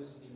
this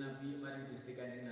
Nabi maring Gusti Kanjeng Nabi sallallahu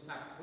jenenge?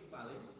se valendo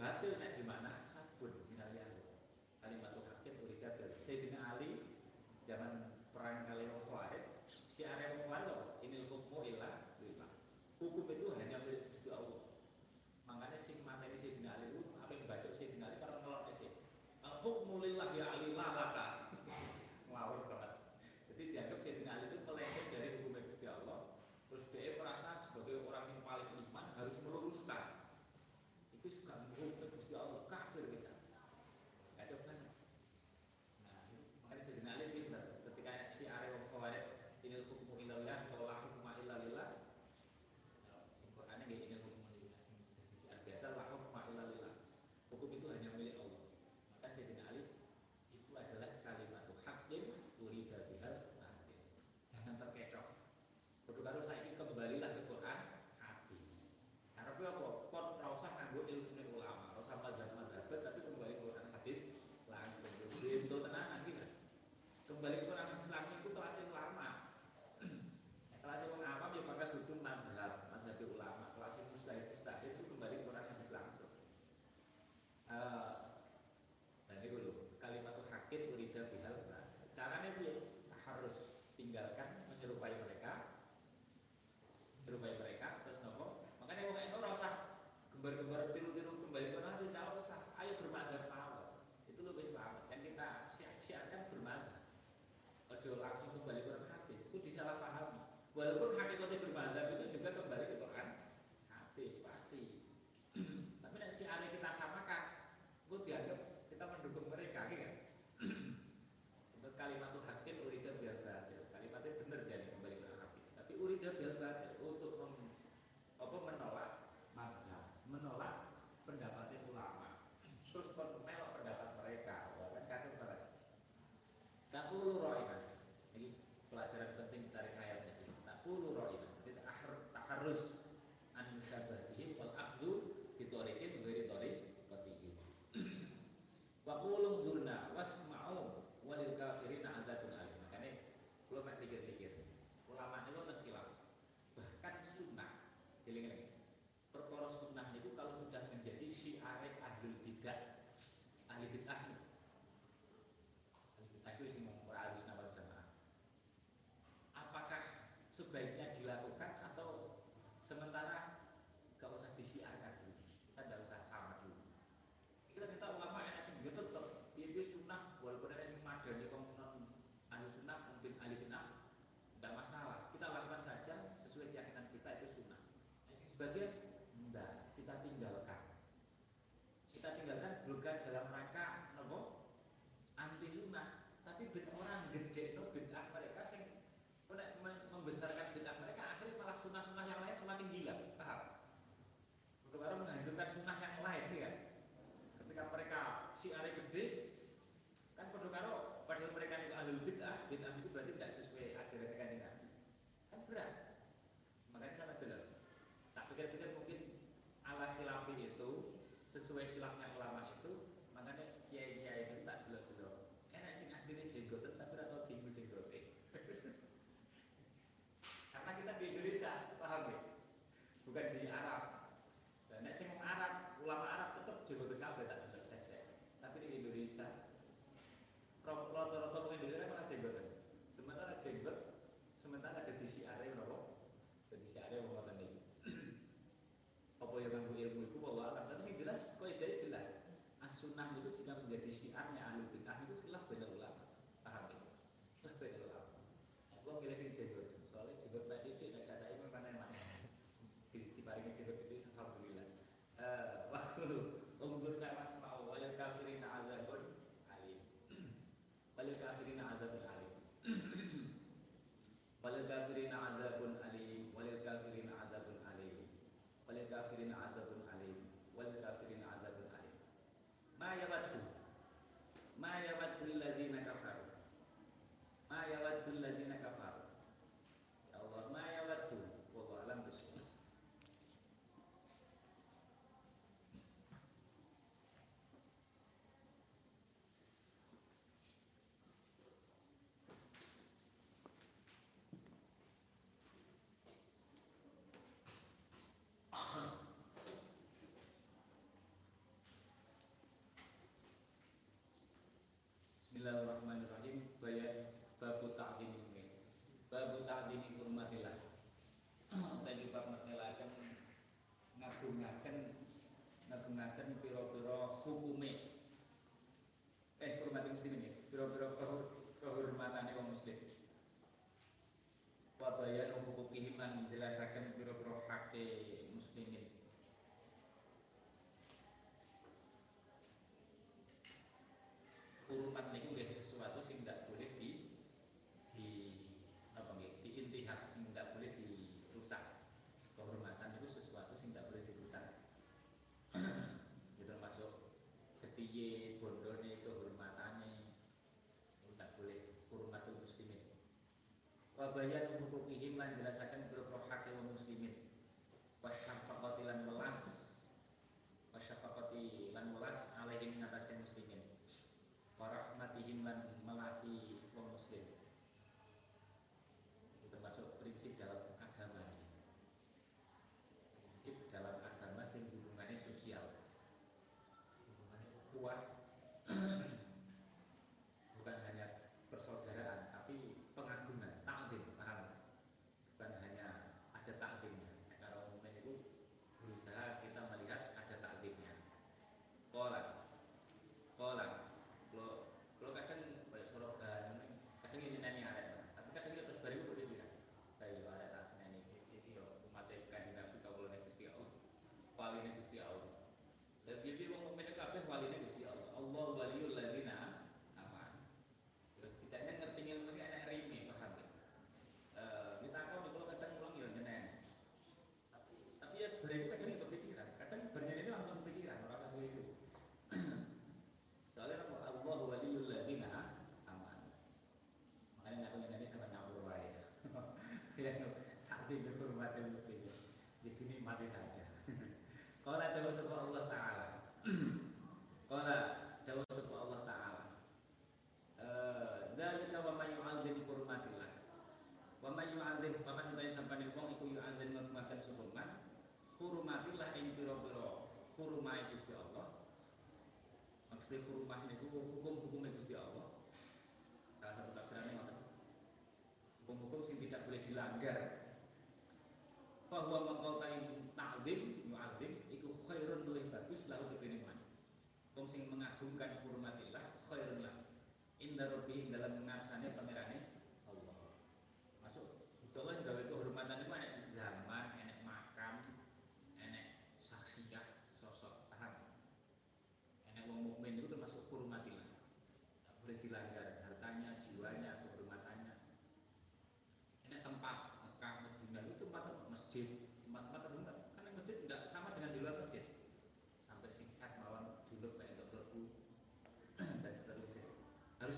batil nek di mana? Sabun minaliyah kalimat tuh hakim "saya" dengan Ali zaman perang kali Khawarij si arek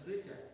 translated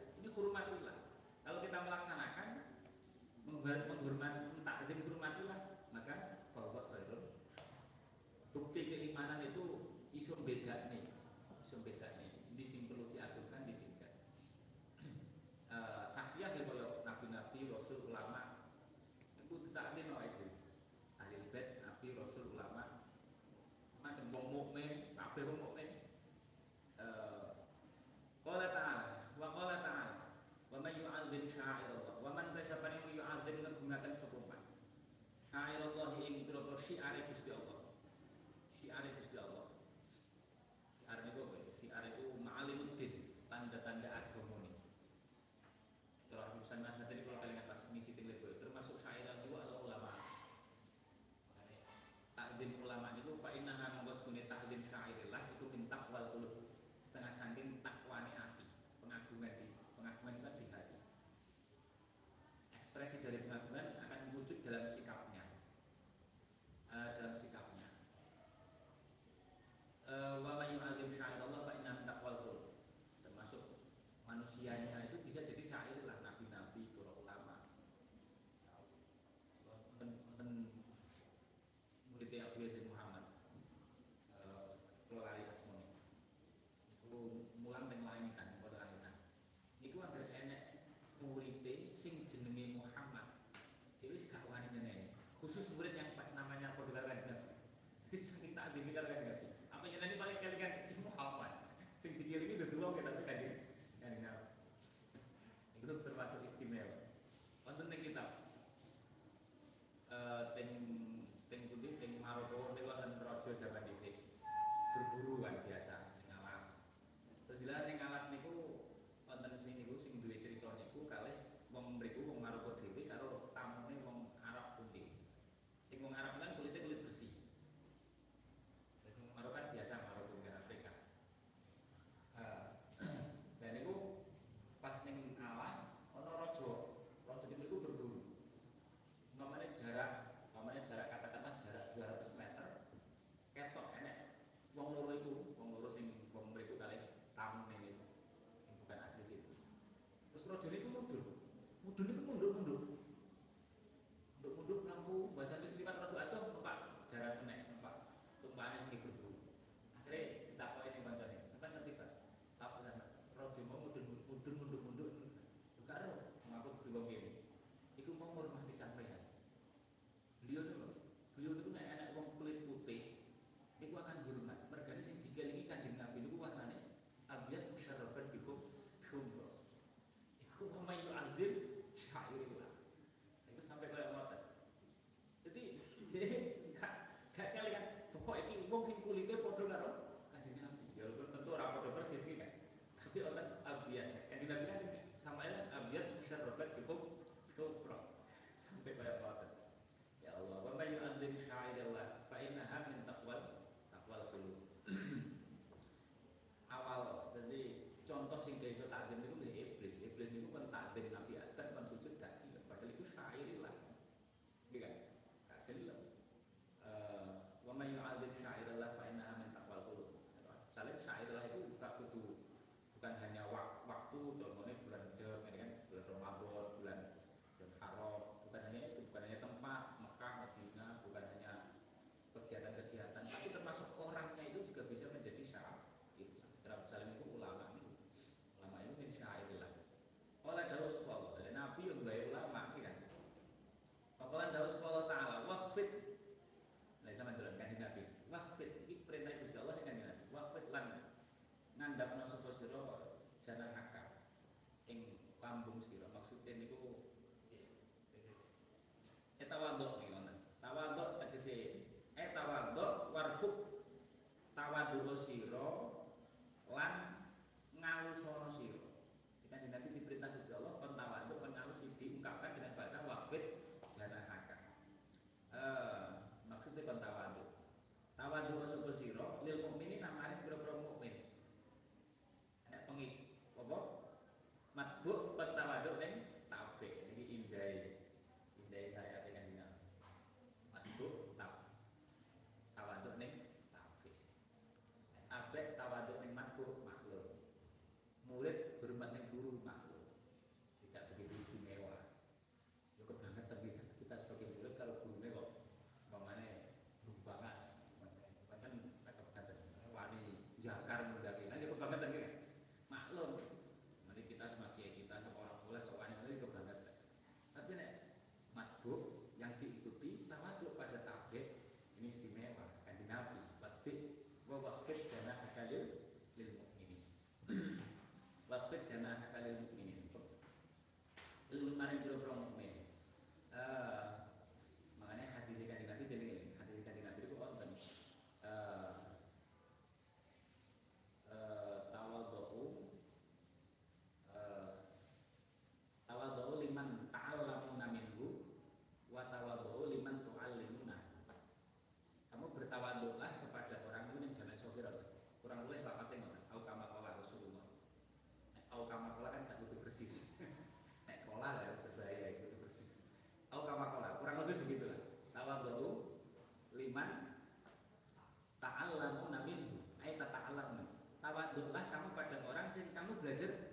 Legend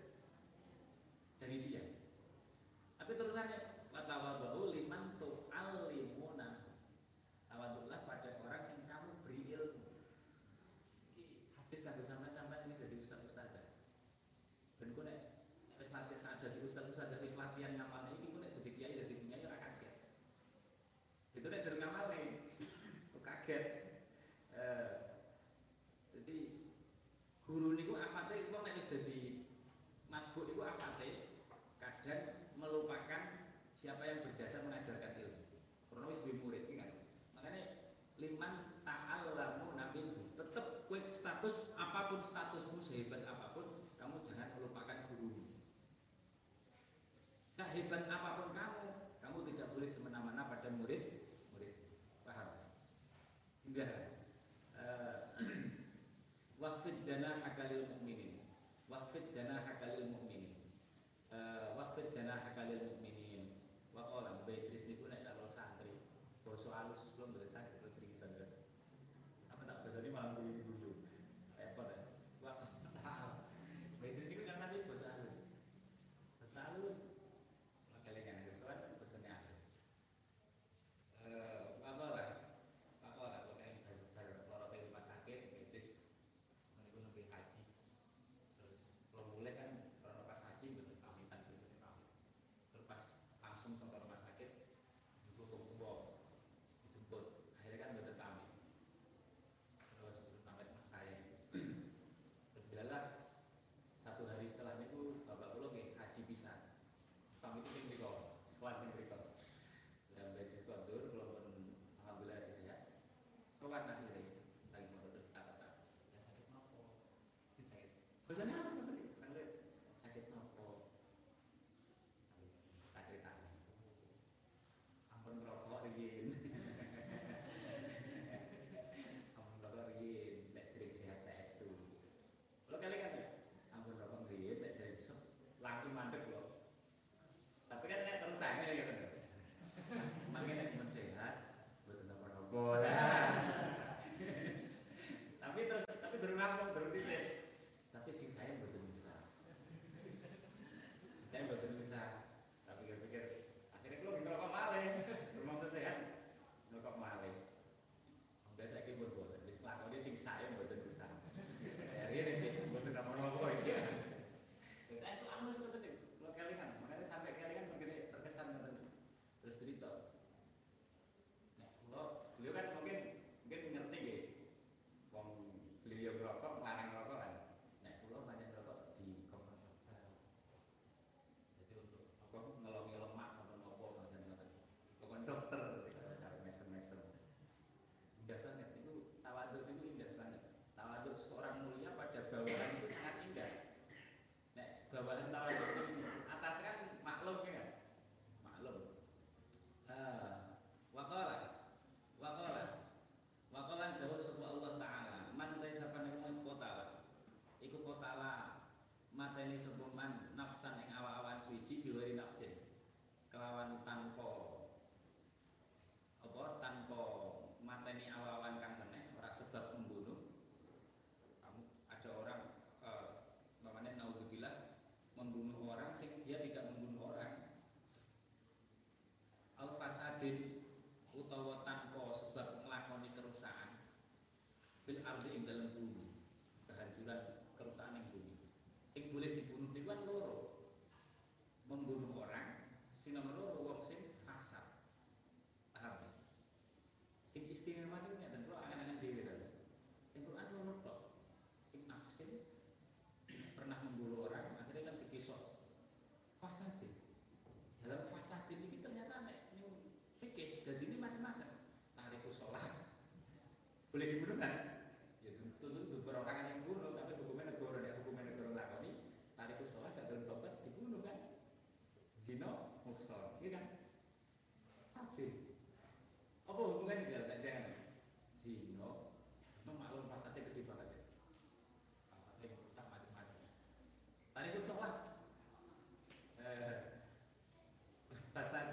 apapun statusmu sehebat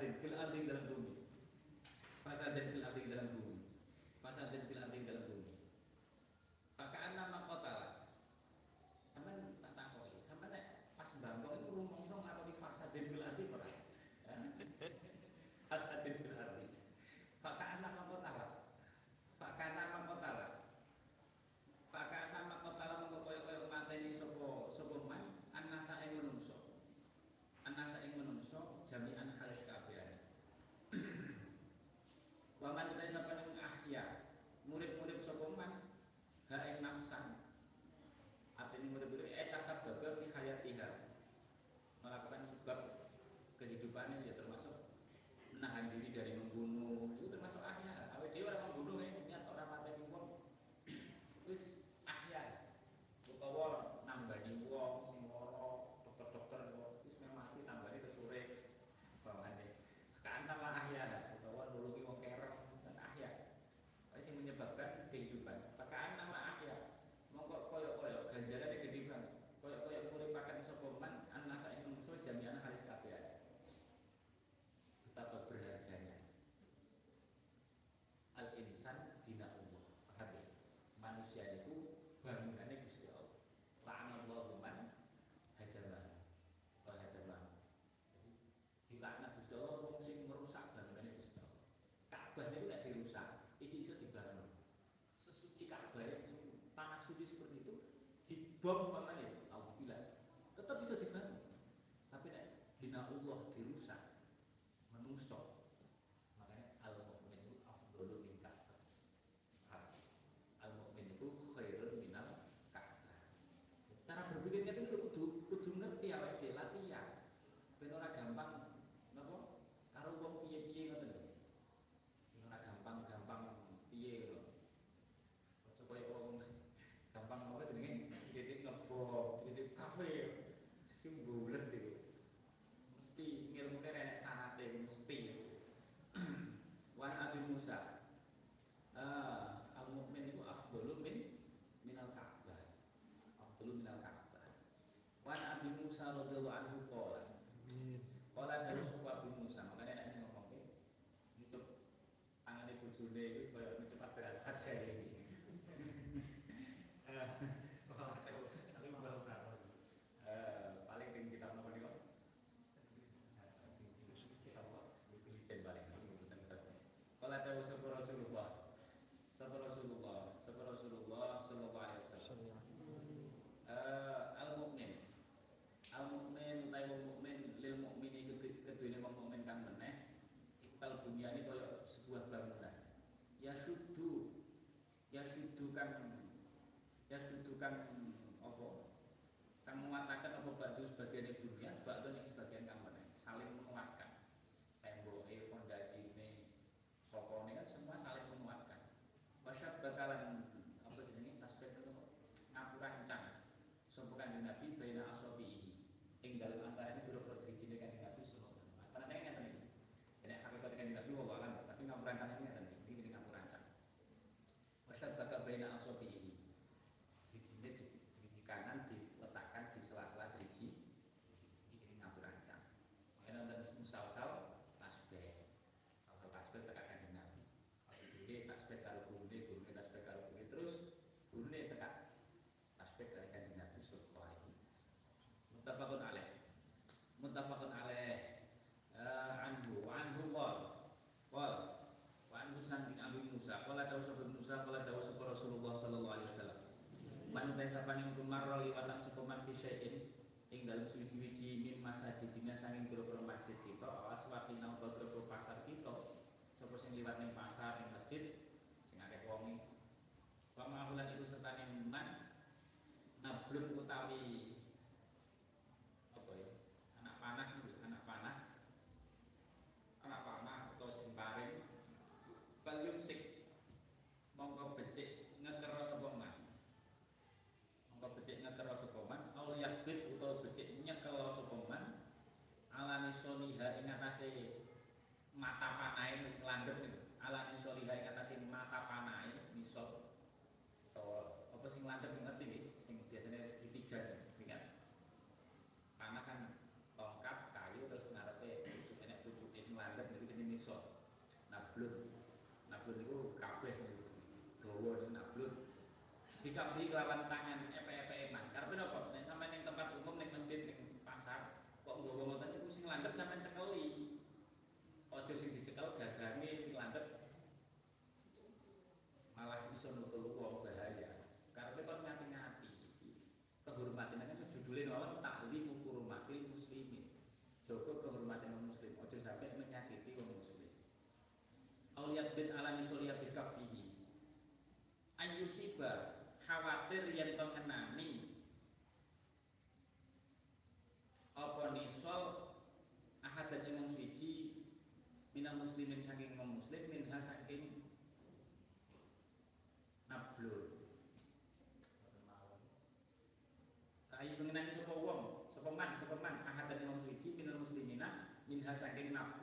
fasadin fil ardi dalam bumi. Fasadin fil ardi dalam bumi. vamos Musa radhiyallahu anhu qala. Qala dari suku Abu Musa, makanya nek ngomong nutup tangane bojone iku nutup saja ini. Eh, tapi malah eh, paling tinggi kita kalau ada usaha Rasulullah? santai sapaning kumarro liwatan sukuman fisyai'in ing dalam suci-suci min masa dina sanging biro-biro masjid kita aswati nang to biro pasar kita. Sapa sing liwat ning pasar ning masjid sing akeh wonge. Wa ma'ulan iku atase mata panai wis landhep niku. Ala nisoliha ing atase mata panai nisol. Atau apa sing landhep ngerti nggih? Sing biasanya segitiga ingat. Panah kan tongkat kayu terus ngarepe pucuk enek pucuke ya sing landhep niku jenenge nisol. Nablun. Nablun niku kabeh niku. Dawa niku nablun. dikafiri kelawan tangan epe-epe iman. Karena apa? nih sama ning tempat umum nih masjid nih pasar kok gue ngomong tadi, ini sing landhep sampean muslim minha saking nablur Ayus pengenan sapa wong, sapa man, sapa man ahadan wong suci minal muslimina minha saking nab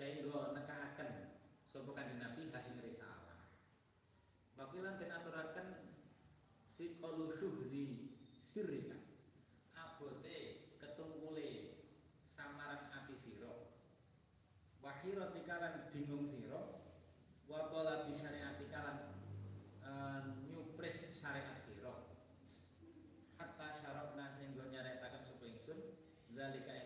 sehingga nekaaken sapa kanjeng Nabi ha ing risalah wakilan den aturaken siqalu syuhri sirrika. Abote ketungkule samaran ati sira. Wahiratika tikalan bingung sira. Wa qala bi syariatika uh, nyuprih syariat sira. Hatta syarabna sehingga nyaretaken sapa ingsun zalika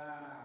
Wow.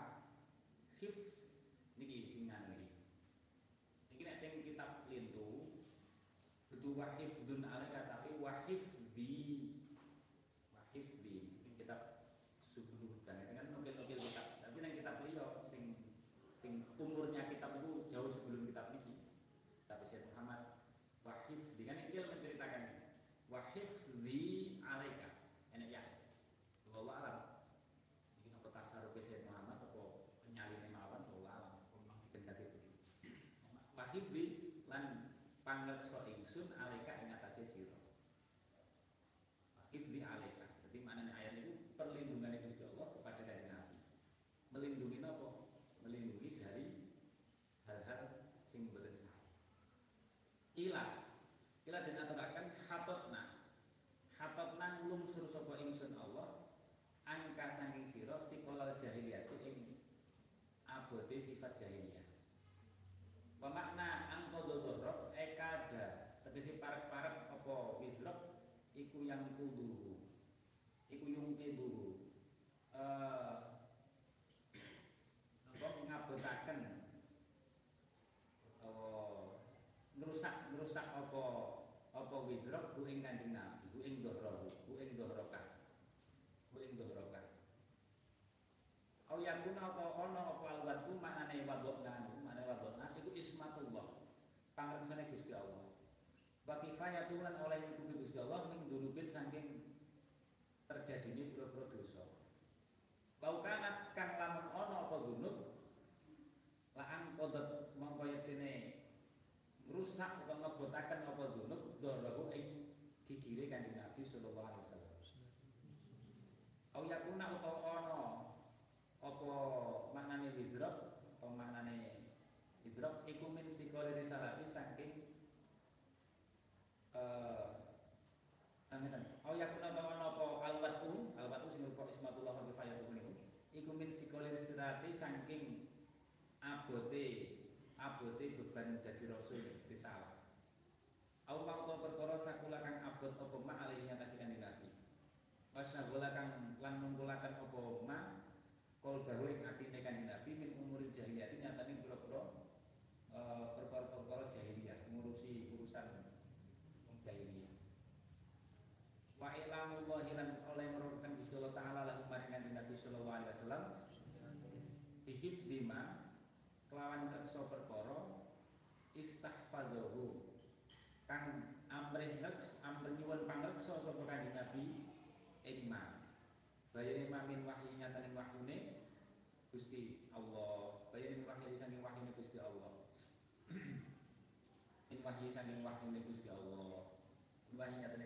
saya Tuhan oleh ibu Gusti Allah min dunubin saking terjadinya pira-pira dosa. Lau kana kang lamun ono apa dunub laan kodot mongko yektene rusak atau ngebotakan apa dunub dorahu ing digirekan di Nabi sallallahu alaihi wasallam. Au yakuna utawa ono apa maknane wizrok atau maknane wizrok ikumin sikori sang dadi rasul risalah Awang to perkara sakula kang abot apa ma alih ngatasi kanjeng Nabi. Wasyagola kang lan mungkulakan apa ma kol baru ing atine kanjeng Nabi min umur jahiliyah nyatane pura-pura e, perkara-perkara jahiliyah ngurusi urusan jahiliyah. Wa ilamullahi lan oleh merupakan Gusti Allah taala lan maring kanjeng Nabi sallallahu alaihi wasallam bihif kelawan kersa istahfadzahu kang amring ngeks amring nyuwun pangreksa sapa Kanjeng Nabi ing man. Bayane mamin wahyu nyatane wahyune Gusti Allah. Bayane wahyu saking wahyune Gusti Allah. In wahyu saking wahyune Gusti Allah. Wahyu nyatane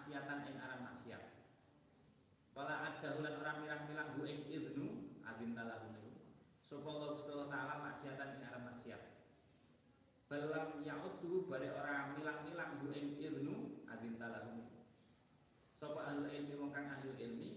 kemaksiatan ing aran maksiat. Wala adahulan orang mirang bilang hu ing idnu adin talahu Sopo Allah Subhanahu taala maksiatan ing aran maksiat. Belam yaudu bale orang milang-milang hu ing idnu adin talahu Sopo ahli ilmi wong kang ahli ilmi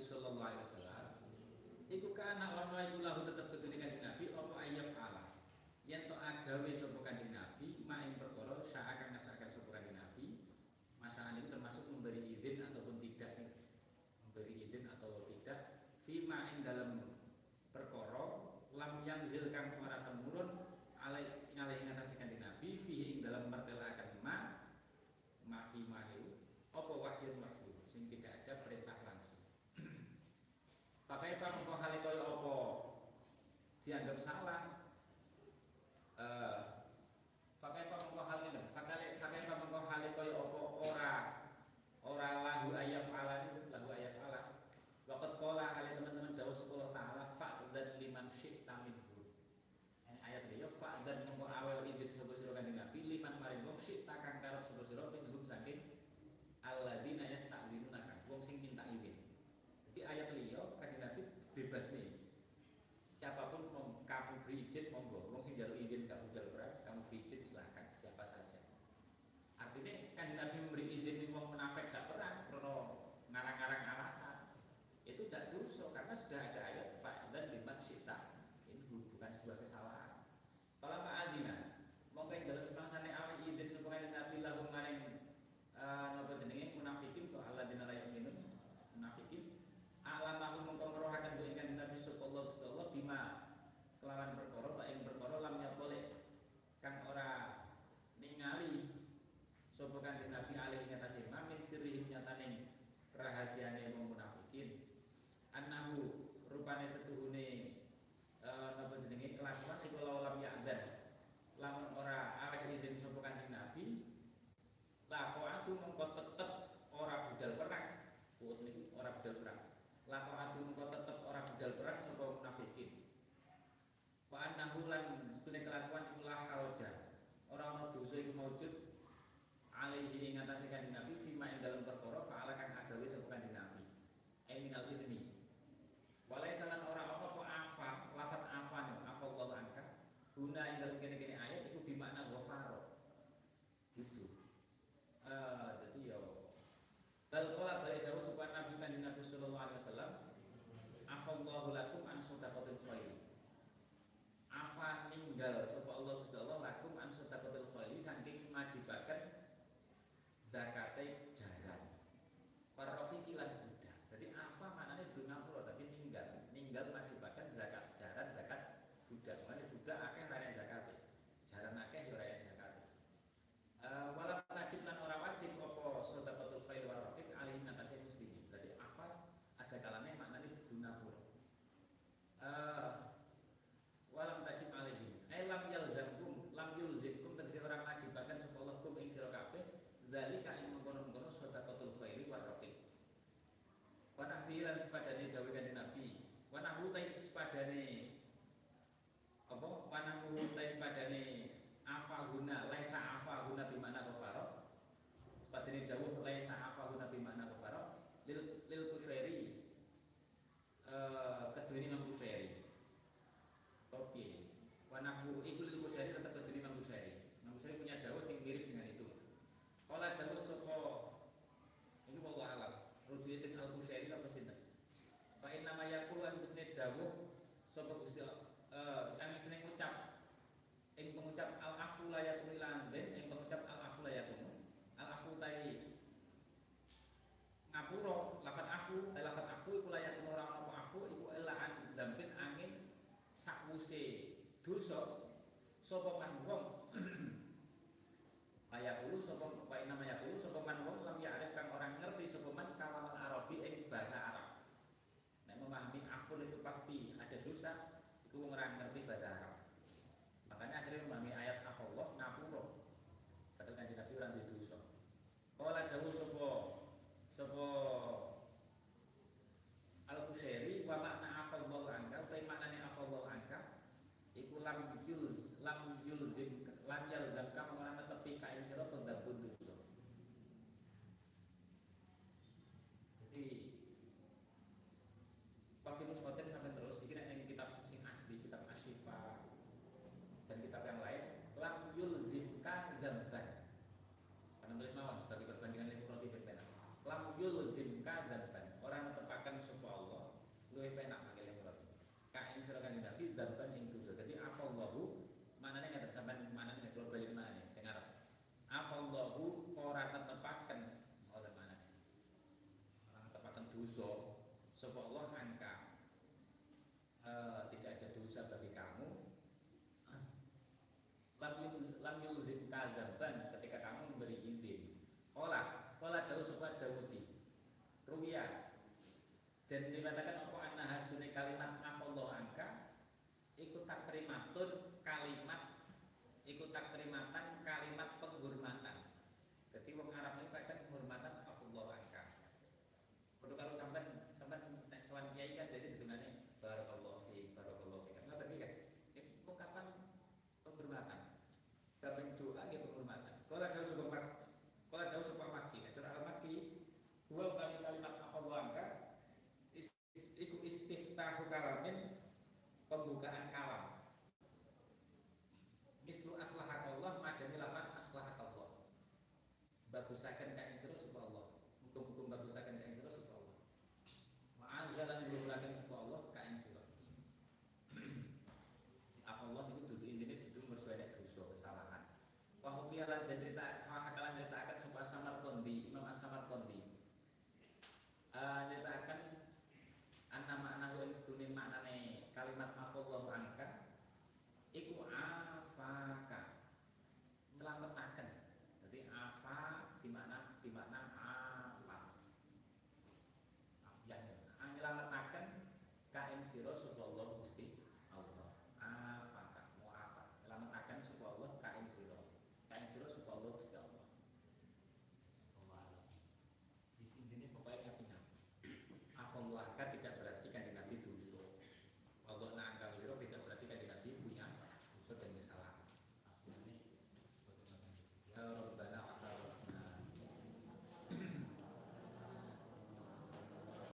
sallallahu alaihi wasallam iku kana ana iku lahu tetep kudu kanjeng Nabi apa ayyaf ala yen to agawe sapa kanjeng kasih ibu Allahu lakum Japanese. Dosa sapa